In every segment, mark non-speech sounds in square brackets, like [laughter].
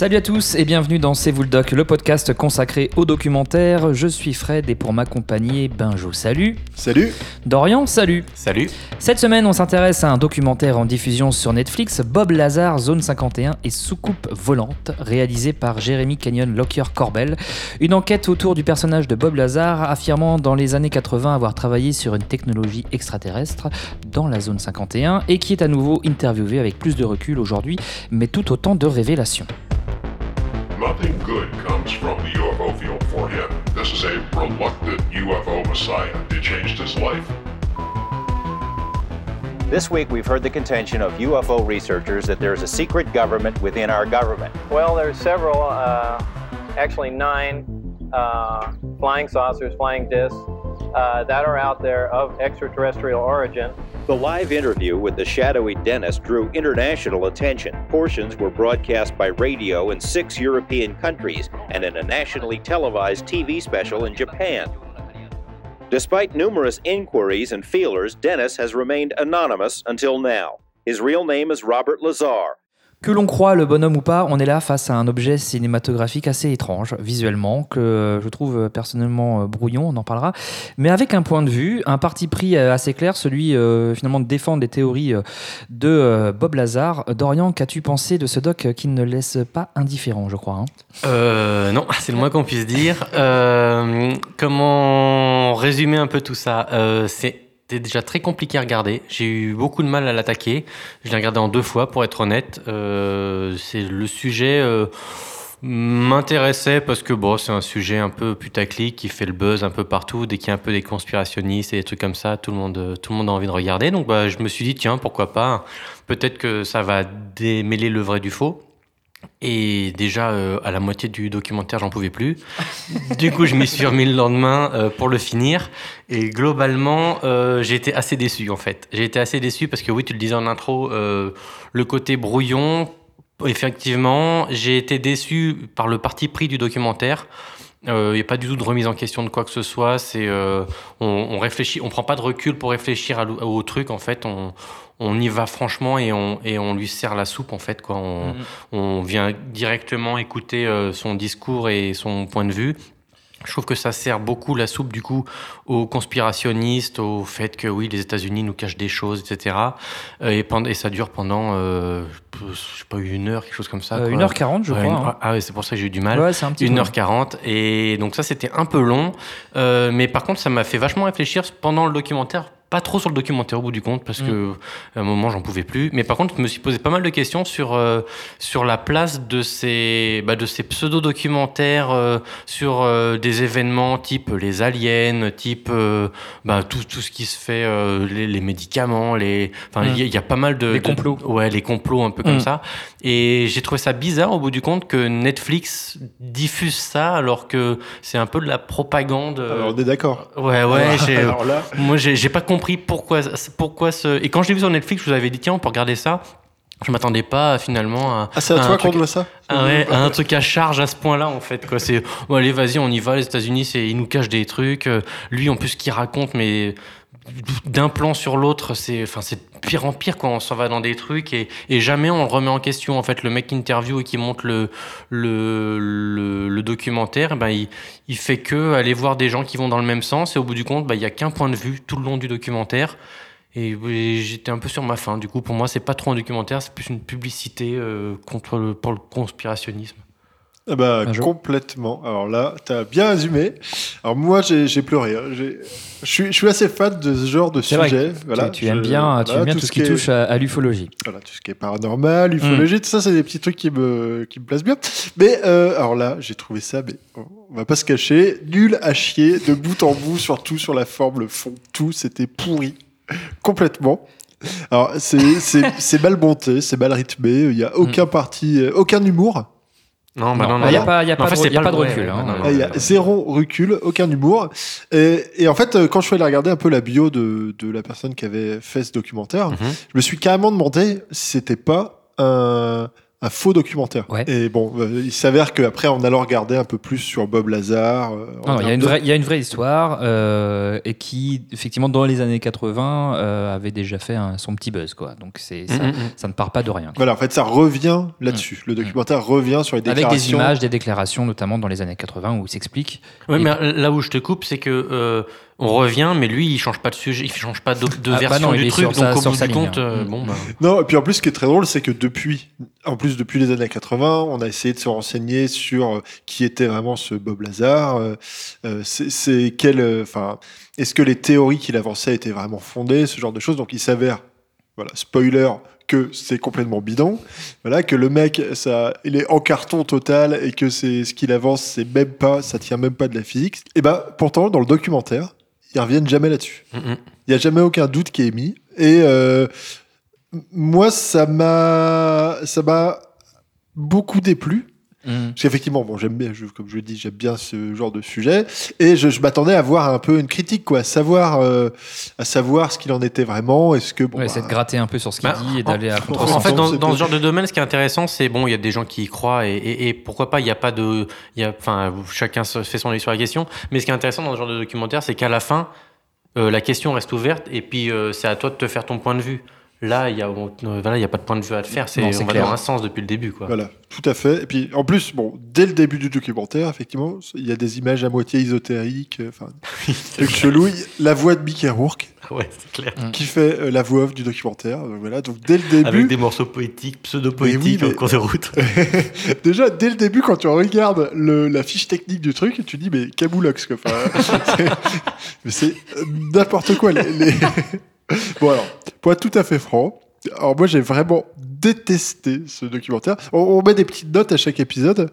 Salut à tous et bienvenue dans C'est vous le doc, le podcast consacré au documentaire. Je suis Fred et pour m'accompagner, Benjo, salut. Salut. Dorian, salut. Salut. Cette semaine, on s'intéresse à un documentaire en diffusion sur Netflix, Bob Lazar, Zone 51 et Soucoupe volante, réalisé par Jérémy Canyon Lockyer Corbel. Une enquête autour du personnage de Bob Lazar, affirmant dans les années 80 avoir travaillé sur une technologie extraterrestre dans la Zone 51 et qui est à nouveau interviewé avec plus de recul aujourd'hui, mais tout autant de révélations. Nothing good comes from the UFO field for him. This is a reluctant UFO messiah. It changed his life. This week, we've heard the contention of UFO researchers that there's a secret government within our government. Well, there's several, uh, actually nine uh, flying saucers, flying discs uh, that are out there of extraterrestrial origin. The live interview with the shadowy dentist drew international attention. Portions were broadcast by radio in six European countries and in a nationally televised TV special in Japan. Despite numerous inquiries and feelers, Dennis has remained anonymous until now. His real name is Robert Lazar. Que l'on croit le bonhomme ou pas, on est là face à un objet cinématographique assez étrange visuellement, que je trouve personnellement euh, brouillon, on en parlera, mais avec un point de vue, un parti pris euh, assez clair, celui euh, finalement de défendre les théories de Bob Lazar. Dorian, qu'as-tu pensé de ce doc qui ne laisse pas indifférent, je crois hein? Non, c'est le moins qu'on puisse dire. Comment résumer un peu tout ça? Euh, C'était déjà très compliqué à regarder. J'ai eu beaucoup de mal à l'attaquer. Je l'ai regardé en deux fois, pour être honnête. Euh, c'est le sujet euh, m'intéressait parce que bon, c'est un sujet un peu putaclic qui fait le buzz un peu partout. Dès qu'il y a un peu des conspirationnistes et des trucs comme ça, tout le monde, euh, tout le monde a envie de regarder. Donc, bah, je me suis dit tiens, pourquoi pas? Peut-être que ça va démêler le vrai du faux. Et déjà, euh, à la moitié du documentaire, j'en pouvais plus. du coup, je m'y suis remis le lendemain euh, pour le finir. Et globalement, euh, j'ai été assez déçu, en fait. J'ai été assez déçu parce que, oui, tu le disais en intro, euh, le côté brouillon, effectivement, j'ai été déçu par le parti pris du documentaire. Il n'y a pas du tout de remise en question de quoi que ce soit. C'est euh, on, on réfléchit, on prend pas de recul pour réfléchir à au truc. En fait, on, on y va franchement et on, et on lui sert la soupe en fait. Quoi. On, on vient directement écouter euh, son discours et son point de vue. Je trouve que ça sert beaucoup la soupe du coup aux conspirationnistes, au fait que oui les États-Unis nous cachent des choses, etc. Euh, et, pendant, et ça dure pendant, euh, je sais pas une heure, quelque chose comme ça. Euh, quoi. 1h40, je Ouais, crois. une- hein. Ah ouais, c'est pour ça que j'ai eu du mal. Ouais, c'est un petit peu. 1h40 et donc ça c'était un peu long Euh, mais par contre ça m'a fait vachement réfléchir pendant le documentaire pas trop sur le documentaire au bout du compte parce Mm. que à un moment j'en pouvais plus mais par contre je me suis posé pas mal de questions sur euh, sur la place de ces bah, de ces pseudo documentaires sur euh, des événements type les aliens type euh, bah, tout tout ce qui se fait euh, les, les médicaments les enfin il Mm. y, a- il y a pas mal de Les de- complots. ouais les complots un peu comme Mm. ça et j'ai trouvé ça bizarre au bout du compte que Netflix diffuse ça alors que c'est un peu de la propagande. euh, Alors, on est d'accord. Ouais, ouais, j'ai, Alors là, moi j'ai j'ai pas compris pourquoi, pourquoi ce. Et quand je l'ai vu sur Netflix, je vous avais dit, tiens, on peut regarder ça. Je m'attendais pas finalement à. ah, c'est à un toi truc- qu'on doit ça ah ouais, un truc à charge à ce point-là en fait quoi. C'est bon, allez vas-y on y va les États-Unis c'est ils nous cachent des trucs. Euh, Lui en plus ce qu'il raconte mais d'un plan sur l'autre c'est enfin c'est pire en pire quand on s'en va dans des trucs et, et jamais on le remet en question en fait le mec qui interview et qui le, le, le documentaire ben il, fait que aller voir des gens qui vont dans le même sens et au bout du compte ben, il y a qu'un point de vue tout le long du documentaire et j'étais un peu sur ma faim. Du coup, pour moi, c'est pas trop un documentaire, c'est plus une publicité euh, contre le, pour le conspirationnisme. Ah bah, complètement. Alors là, t'as bien résumé. Alors moi, j'ai pleuré. hein. Je suis, assez fan de ce genre de sujet. Tu- Voilà, tu, je- aimes bien, tu voilà, aimes bien tout, ce qui est- touche à, à l'ufologie. Voilà, tout ce qui est paranormal, ufologie, tout ça, c'est des petits trucs qui me, qui me placent bien. Mais euh, alors là, j'ai trouvé ça, mais on va pas se cacher, nul à chier, de bout en bout, surtout sur la forme, le fond, tout, c'était pourri, complètement. Alors, c'est- mal monté, c'est mal rythmé, il y a aucun parti, euh, aucun humour. Non, bah Non, non, il n'y a pas, y a en fait, de, y a pas de recul. hein. non, Ah, Il y a zéro recul, aucun humour. Et, et en fait, euh, quand je suis allé regarder un peu la bio de, de la personne qui avait fait ce documentaire, Mhm. je me suis carrément demandé si c'était pas un, un faux documentaire. Ouais. Et bon, euh, il s'avère qu'après, en allant regarder un peu plus sur Bob Lazar, euh, il y, a une de- vraie, il y a une vraie histoire euh, et qui, effectivement, dans les années 80, euh, avait déjà fait un- son petit buzz. Quoi. Donc c'est, ça, Mm, mm, mm. ça ne part pas de rien. quoi. Voilà, en fait, ça revient là-dessus. Le documentaire revient sur les Avec des déclarations. images, des déclarations, notamment dans les années 80, où il s'explique. Et- mais là où je te coupe, c'est que euh, on revient, mais lui, il change pas de sujet, il change pas de, de Ah, bah version non, il du est truc. donc sa- au bout sa du ligne, compte, hein. euh, bon, bah, Non, et puis en plus, ce qui est très drôle, c'est que depuis, en plus depuis les années 80, on a essayé de se renseigner sur euh, qui était vraiment ce Bob Lazar. euh, euh, c'est c'est quel, euh, enfin, est-ce que les théories qu'il avançait étaient vraiment fondées, ce genre de choses. Donc il s'avère, voilà, spoiler, que c'est complètement bidon. Voilà, que le mec, ça, il est en carton total et que c'est ce qu'il avance, c'est même pas, ça tient même pas de la physique. Et ben, pourtant, dans le documentaire, ils reviennent jamais là-dessus. mm. Il n'y a jamais aucun doute qui est émis. Et euh, moi, ça m'a, ça m'a beaucoup déplu. Mm. Parce qu'effectivement, bon, j'aime bien, je- comme je le dis, j'aime bien ce genre de sujet. Et je, je m'attendais à voir un peu une critique, quoi, à savoir, euh, à savoir ce qu'il en était vraiment. Est-ce que bon, Ouais, bah, c'est de gratter un peu sur ce qu'il Bah, dit et d'aller à En contre fait, dans, dans ce genre de domaine, ce qui est intéressant, c'est bon, il y a des gens qui y croient et, et- et pourquoi pas, il n'y a pas de, il y a, enfin, chacun se fait son avis sur la question. Mais ce qui est intéressant dans ce genre de documentaire, c'est qu'à la fin, euh, la question reste ouverte et puis euh, c'est à toi de te faire ton point de vue. Là, il y a, euh, voilà, il y a pas de point de vue à te faire. C'est, Non, on c'est va clair. dans un sens depuis le début, quoi. Voilà, tout à fait. Et puis, en plus, bon, dès le début du documentaire, effectivement, il y a des images à moitié ésotériques, euh, enfin, [laughs] a La voix de Mickey Rourke, Ouais, c'est clair. qui fait euh, la voix off du documentaire. Donc, voilà, donc dès le début. Avec des morceaux poétiques, pseudo-poétiques oui, mais- en cours de route. [laughs] Déjà, dès le début, quand tu regardes le, la fiche technique du truc, tu dis, mais Camoulox, quoi. Enfin, [laughs] c'est- mais c'est n'importe quoi. Les, les- bon, alors, pour être tout à fait franc, alors moi, j'ai vraiment détesté ce documentaire. On, on met des petites notes à chaque épisode.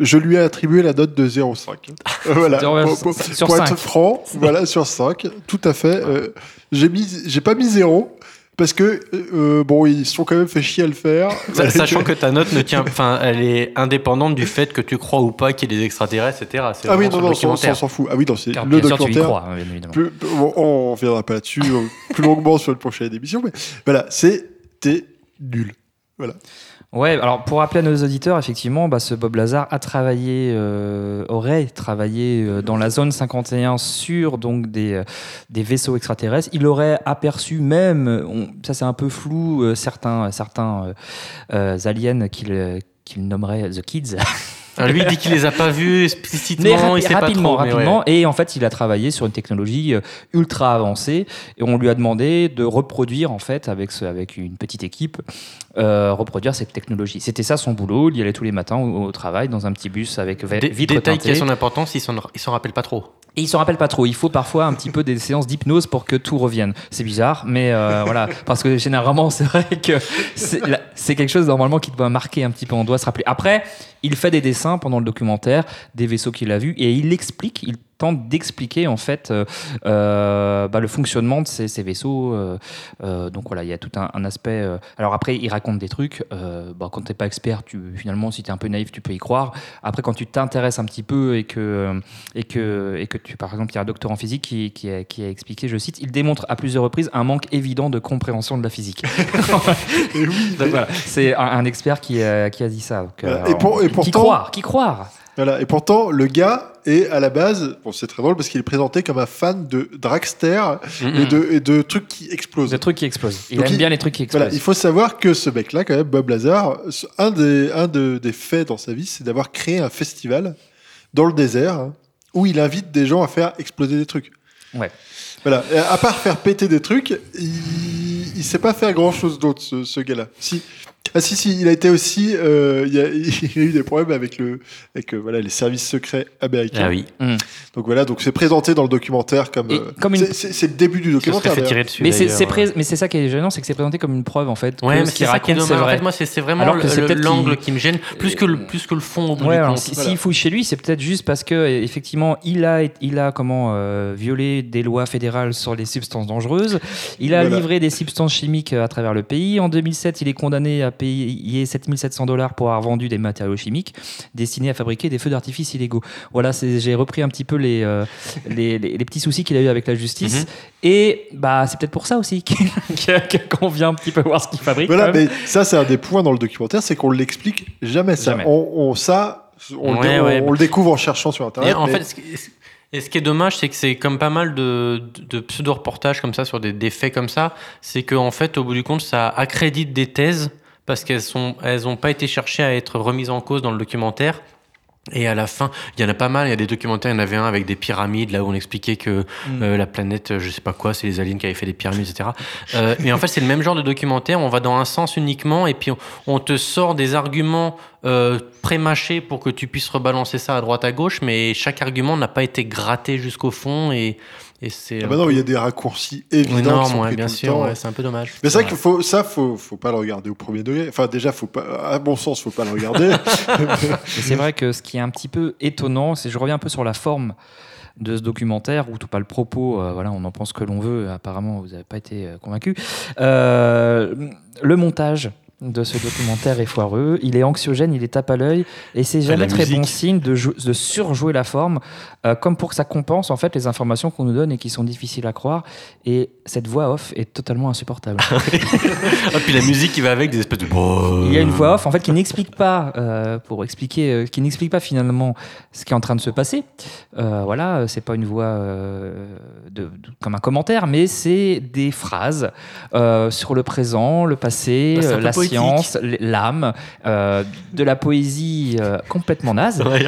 Je lui ai attribué la note de 0,5. [laughs] Euh, voilà. Pour, pour- sur pour être 5. franc, [laughs] voilà, sur 5. Tout à fait. Euh, j'ai mis, j'ai pas mis 0. Parce que, euh, bon, ils se sont quand même fait chier à le faire. [laughs] Sa- Sachant [laughs] que ta note ne tient, enfin, elle est indépendante du fait que tu crois ou pas qu'il y ait des extraterrestres, etc. C'est Ah oui, non, non, le on documentaire. s'en fout. Ah oui, non, c'est le bien sûr, tu y documentaire. crois, hein, bien évidemment. Plus- bon, on reviendra pas là-dessus euh, plus longuement sur une prochaine émission, mais voilà, c'était nul. Voilà. Ouais, alors pour rappeler à nos auditeurs, effectivement, bah, ce Bob Lazar a travaillé, euh, aurait travaillé euh, dans la zone 51 sur donc des, euh, des vaisseaux extraterrestres. Il aurait aperçu même, on- ça c'est un peu flou, euh, certains, certains euh, euh, aliens qu'il euh, qu'il nommerait The Kids. [laughs] Lui, il dit qu'il les a pas vus Mais explicitement, rapi- il sait rapidement, pas trop. mais ouais. rapidement. Et en fait, il a travaillé sur une technologie euh, ultra avancée. Et on lui a demandé de reproduire, en fait, avec, ce- avec une petite équipe, euh, reproduire cette technologie. C'était ça son boulot. Il y allait tous les matins au, au travail dans un petit bus avec vitre détail qui a son importance, il s'en, rappelle pas trop. Et il s'en rappelle pas trop. Il faut parfois un petit peu des séances d'hypnose pour que tout revienne. C'est bizarre, mais euh, voilà. Parce que généralement, c'est vrai que c'est quelque chose normalement qui doit marquer un petit peu. On doit se rappeler. Après, il fait des dessins pendant le documentaire des vaisseaux qu'il a vus et il explique, il tente d'expliquer en fait euh, euh, bah, le fonctionnement de ces, ces vaisseaux. euh, euh, donc voilà, il y a tout un, un aspect. euh, alors après, il raconte des trucs. euh, bah, quand t'es pas expert, tu finalement, si tu es un peu naïf, tu peux y croire. Après, quand tu t'intéresses un petit peu et que et que, et que tu, par exemple, il y a un docteur en physique qui, qui, a, qui a expliqué, je cite, il démontre à plusieurs reprises un manque évident de compréhension de la physique. [laughs] Donc voilà, c'est un, un expert qui a, qui a dit ça. Donc, Et pour- et qui pourtant- croire, qui croire voilà. Et pourtant, le gars est à la base, bon, c'est très drôle parce qu'il est présenté comme un fan de Dragster et, de, et de trucs qui explosent. Des trucs qui explosent. Il Donc aime il- bien les trucs qui explosent. Voilà, il faut savoir que ce mec-là, quand même, Bob Lazar, un des, un de- des faits dans sa vie, c'est d'avoir créé un festival dans le désert hein, où il invite des gens à faire exploser des trucs. Ouais. Voilà. Et à part faire péter des trucs, il, il sait pas faire grand-chose d'autre, ce, ce gars-là. Si. Ah si si, il a été aussi, euh, il, a, [laughs] il a eu des problèmes avec le, avec euh, voilà les services secrets américains. Ah oui. Donc voilà, donc c'est présenté dans le documentaire comme, euh, comme une- c'est- le début du documentaire. fait tirer dessus. Mais c'est pré- mais c'est ça qui est gênant, c'est que c'est présenté comme une preuve en fait. Ouais, que mais ce c'est ça qui est raconte, c'est dommage. En vrai. fait, moi, c'est c'est vraiment Alors que le- c'est le- peut-être l'angle qu'il- qui me gêne, plus que le, plus que le fond au bout Ouais, du alors, compte. si- Voilà. s'il fouille chez lui, c'est peut-être juste parce que euh, effectivement, il a, il a comment euh, violé des lois fédérales sur les substances dangereuses. Il a Voilà. livré des substances chimiques euh, à travers le pays. En 2007, il est condamné à payer 7700 dollars pour avoir vendu des matériaux chimiques destinés à fabriquer des feux d'artifice illégaux. Voilà, j'ai repris un petit peu les, euh, les, les- les petits soucis qu'il a eu avec la justice. Mhm. Et bah, c'est peut-être pour ça aussi [laughs] qu'on vient un petit peu voir ce qu'il fabrique. Voilà, mais ça, c'est un des points dans le documentaire, c'est qu'on l'explique jamais ça. Jamais. On, on- ça, on, le, Ouais, dé- on- ouais. on le découvre en cherchant sur Et Internet. en mais- fait, ce qui, et ce qui est dommage, c'est que c'est comme pas mal de, de pseudo-reportages comme ça sur des, des faits comme ça, c'est qu'en fait, au bout du compte, ça accrédite des thèses parce qu'elles sont, elles ont pas été cherchées à être remises en cause dans le documentaire. Et à la fin, il y en a pas mal. Il y a des documentaires. Il y en avait un avec des pyramides, là où on expliquait que Mm. euh, la planète, euh, je sais pas quoi, c'est les aliens qui avaient fait des pyramides, etc. Euh, mais en fait, c'est le même genre de documentaire. On va dans un sens uniquement, et puis on, on te sort des arguments euh, pré-mâchés pour que tu puisses rebalancer ça à droite à gauche, mais chaque argument n'a pas été gratté jusqu'au fond, et, et c'est Ah bah non, il y a des raccourcis évidents qui énorme, sont ouais, pris bien sûr. ouais, c'est un peu dommage. Mais c'est vrai qu'il faut ça, faut, faut pas le regarder au premier degré. Enfin, déjà, faut pas, à bon sens, faut pas le regarder. [laughs] C'est vrai que ce qui est un petit peu étonnant, c'est je reviens un peu sur la forme de ce documentaire, ou tout pas le propos, euh, voilà, on en pense que l'on veut, apparemment vous n'avez pas été euh, convaincu. Euh, le montage de ce documentaire est foireux, il est anxiogène, il est tape à l'œil, et c'est jamais très musique. bon signe de, de surjouer la forme, euh, comme pour que ça compense en fait les informations qu'on nous donne et qui sont difficiles à croire, et cette voix off est totalement insupportable. Ah, [laughs] puis la musique qui va avec, des espèces de. Il y a une voix off en fait qui n'explique pas, euh, pour expliquer, euh, qui n'explique pas finalement ce qui est en train de se passer. Voilà, c'est pas une voix de, de- comme un commentaire, mais c'est des phrases sur le présent, le passé, Ah, peu la. Science, l'âme, euh, de la poésie euh, complètement naze Ouais,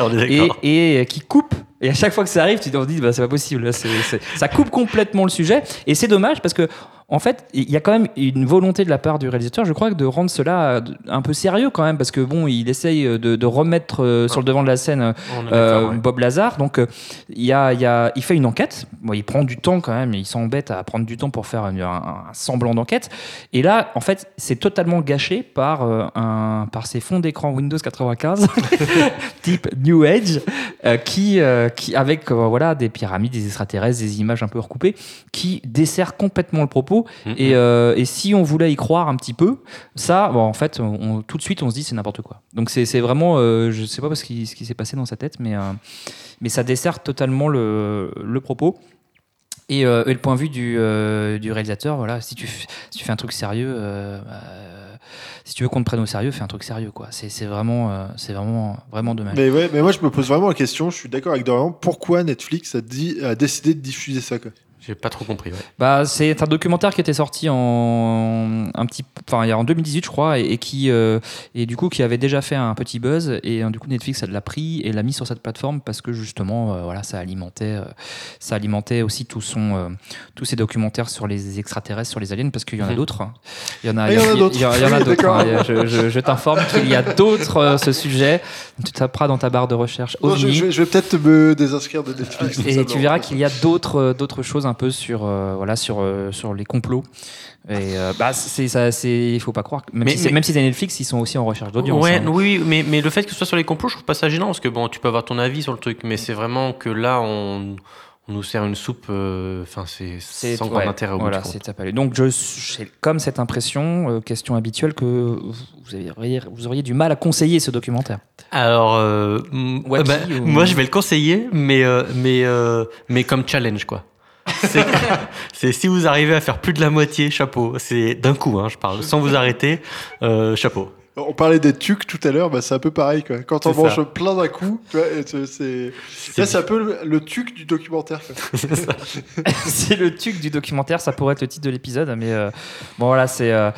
et, et qui coupe. Et à chaque fois que ça arrive, tu te dis, bah, c'est pas possible. là, ça coupe complètement le sujet. Et c'est dommage parce que, en fait, il y a quand même une volonté de la part du réalisateur, je crois, de rendre cela euh, un peu sérieux quand même. Parce que, bon, il essaye de, de remettre euh, sur le devant de la scène euh, euh, ouais. Bob Lazar. Donc, euh, il, y a, il, y a, il fait une enquête. Bon, il prend du temps quand même. Il s'embête à prendre du temps pour faire un, un- un semblant d'enquête. Et là, en fait, c'est totalement gâché par, euh, un, par ces fonds d'écran Windows 95, [laughs] type New Age, euh, qui, euh, qui, avec euh, voilà, des pyramides, des extraterrestres, des images un peu recoupées, qui dessert complètement le propos. Et, euh, et si on voulait y croire un petit peu, ça, bon, en fait, on- on- tout de suite, on se dit c'est n'importe quoi. Donc c'est vraiment, euh, je sais pas ce qui, ce qui s'est passé dans sa tête, mais, euh, mais ça dessert totalement le, le propos. Et, euh, et le point de vue du, euh, du réalisateur, voilà, si tu, f- si tu fais un truc sérieux, euh, euh, si tu veux qu'on te prenne au sérieux, fais un truc sérieux, quoi. C'est c'est vraiment, euh, c'est vraiment, vraiment dommage. mais ouais, mais moi, je me pose vraiment la question. Je suis d'accord avec Dorian. Pourquoi Netflix a, dit, a décidé de diffuser ça quoi? J'ai pas trop compris. Ouais. Bah, c'est un documentaire qui était sorti en un petit, enfin, il y a en 2018 je crois, et, et qui euh, et du coup qui avait déjà fait un petit buzz et euh, du coup Netflix l'a pris et l'a mis sur cette plateforme parce que justement euh, voilà ça alimentait euh, ça alimentait aussi tout son euh, tous ces documentaires sur les extraterrestres, sur les aliens parce qu'il y en a Mhm. d'autres. hein. Il y en a, il y en a d'autres. il y en a- il y en a Oui, d'autres. hein. Je, je- je t'informe qu'il y a d'autres euh, ce sujet. Tu taperas dans ta barre de recherche. Non, je, je vais, peut-être me désinscrire de Netflix. Et tu verras qu'il y a d'autres d'autres choses un peu sur euh, voilà sur euh, sur les complots. Et euh, bah c'est ça c'est il faut pas croire même Mais- si c'est mais- même si c'est Netflix ils sont aussi en recherche d'audience. Ouais, hein. oui, mais, mais le fait que ce soit sur les complots, je trouve pas ça gênant parce que bon, tu peux avoir ton avis sur le truc, mais c'est vraiment que là, on, on nous sert une soupe, euh, enfin, c'est C'est sans grand ouais, intérêt au bout voilà, du. Donc je j'ai comme cette impression euh, question habituelle que vous auriez vous auriez du mal à conseiller ce documentaire. Alors, euh, Wacky bah, ou- moi, je vais le conseiller, mais, mais, mais comme challenge, quoi. C'est- si vous arrivez à faire plus de la moitié, chapeau. C'est d'un coup, hein, je parle, sans vous arrêter, euh, chapeau. On parlait des tucs tout à l'heure, bah, c'est un peu pareil. Quoi. Quand on mange ça. plein d'un coup, c'est- c'est un peu le, le tuc du documentaire. [laughs] [laughs] c'est le tuc du documentaire, ça pourrait être le titre de l'épisode, mais euh, bon voilà, c'est euh,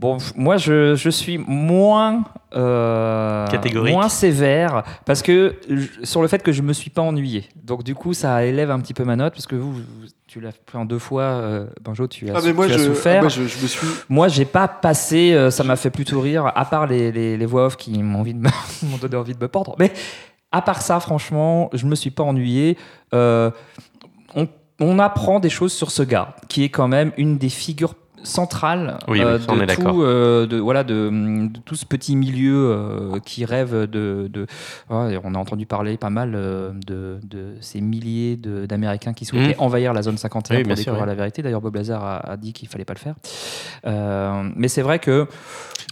bon. Moi, je, je suis moins euh, moins sévère parce que je- sur le fait que je me suis pas ennuyé. Donc du coup, ça élève un petit peu ma note parce que vous, vous- tu l'as pris en deux fois, euh, Benjo, tu as, Ah, mais moi, tu as je, souffert. ah, moi, je, je me suis. Moi, j'ai pas passé, euh, ça m'a fait plutôt rire, à part les, les, les voix off qui m'ont envie de me- [laughs] m'ont donné envie de me pendre. Mais à part ça, franchement, je me suis pas ennuyé. Euh, on, on apprend des choses sur ce gars, qui est quand même une des figures centrales Oui, oui, euh, ça, on est de, tout, euh, de, voilà, de, de tout ce petit milieu euh, qui rêve de... de ouais, on a entendu parler pas mal euh, de, de ces milliers d'Américains qui souhaitaient Mhm. envahir la zone 51 Oui, pour sûr, découvrir oui. la vérité. D'ailleurs, Bob Lazar a, a dit qu'il fallait pas le faire. Euh, mais c'est vrai que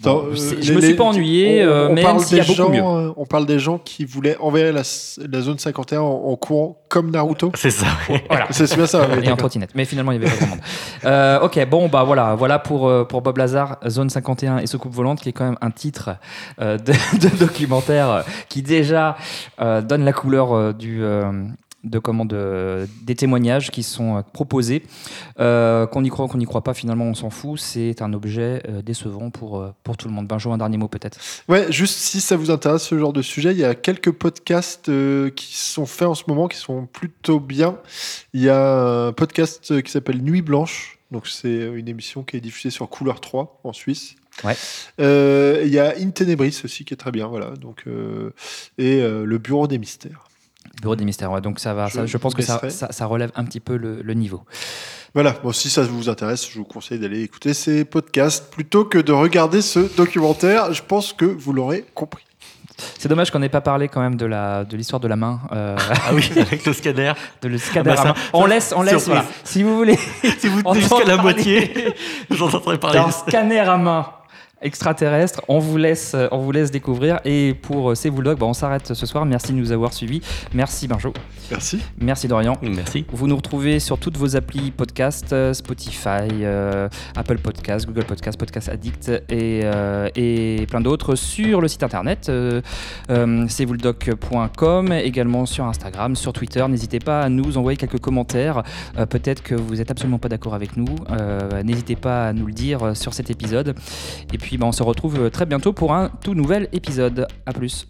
Bon, euh, c'est- les- je me suis pas ennuyé, on- euh, on même parle s'il y a des beaucoup mieux. gens, On parle des gens qui voulaient envers la, la zone 51 en, en courant comme Naruto. C'est ça. Voilà. C'est bien ça. et en trottinette. Mais finalement, il y avait pas grand monde. Euh, ok, bon, bah voilà, voilà pour, euh, pour Bob Lazar, Zone 51 et Soucoupe Volante, qui est quand même un titre euh, de, [laughs] documentaire euh, qui déjà donne la couleur de comment de, des témoignages qui sont proposés qu'on y croit ou qu'on n'y croit pas finalement on s'en fout c'est un objet décevant pour, tout le monde Benjo un dernier mot peut-être Ouais, juste si ça vous intéresse ce genre de sujet, il y a quelques podcasts qui sont faits en ce moment qui sont plutôt bien. Il y a un podcast qui s'appelle Nuit Blanche. Donc c'est une émission qui est diffusée sur Couleur 3 en Suisse. Ouais. Euh, Il y a In Tenebris aussi qui est très bien, voilà. Donc euh, et euh, le Bureau des mystères. Bureau des mystères ouais, donc ça va Je ça- je, pense que ça, laisserai. ça, ça relève un petit peu le, le niveau Voilà. Bon, si ça vous intéresse, je vous conseille d'aller écouter ces podcasts plutôt que de regarder ce documentaire. Je pense que vous l'aurez compris. C'est dommage qu'on n'ait pas parlé quand même de la de l'histoire de la main, euh, [laughs] Ah oui, avec le scanner. [laughs] de le scanner Ah bah ça- main. On laisse, on laisse. voilà. Si vous voulez, [laughs] Si vous jusqu'à la moitié, j'en entendrai parler. d'un scanner à main extraterrestre, on vous laisse, euh, on vous laisse découvrir. Et pour euh, ces bulldogs, bah, on s'arrête ce soir. Merci de nous avoir suivis. Merci Benjo. Merci. Merci Dorian. Merci. Vous nous retrouvez sur toutes vos applis podcast, euh, Spotify, euh, Apple Podcast, Google Podcast, Podcast Addict et, euh, et plein d'autres sur le site internet euh, euh, également sur Instagram, sur Twitter. N'hésitez pas à nous envoyer quelques commentaires. Euh, Peut-être que vous n'êtes absolument pas d'accord avec nous. Euh, N'hésitez pas à nous le dire sur cet épisode. Et puis bah, on se retrouve euh, très bientôt pour un tout nouvel épisode. A plus.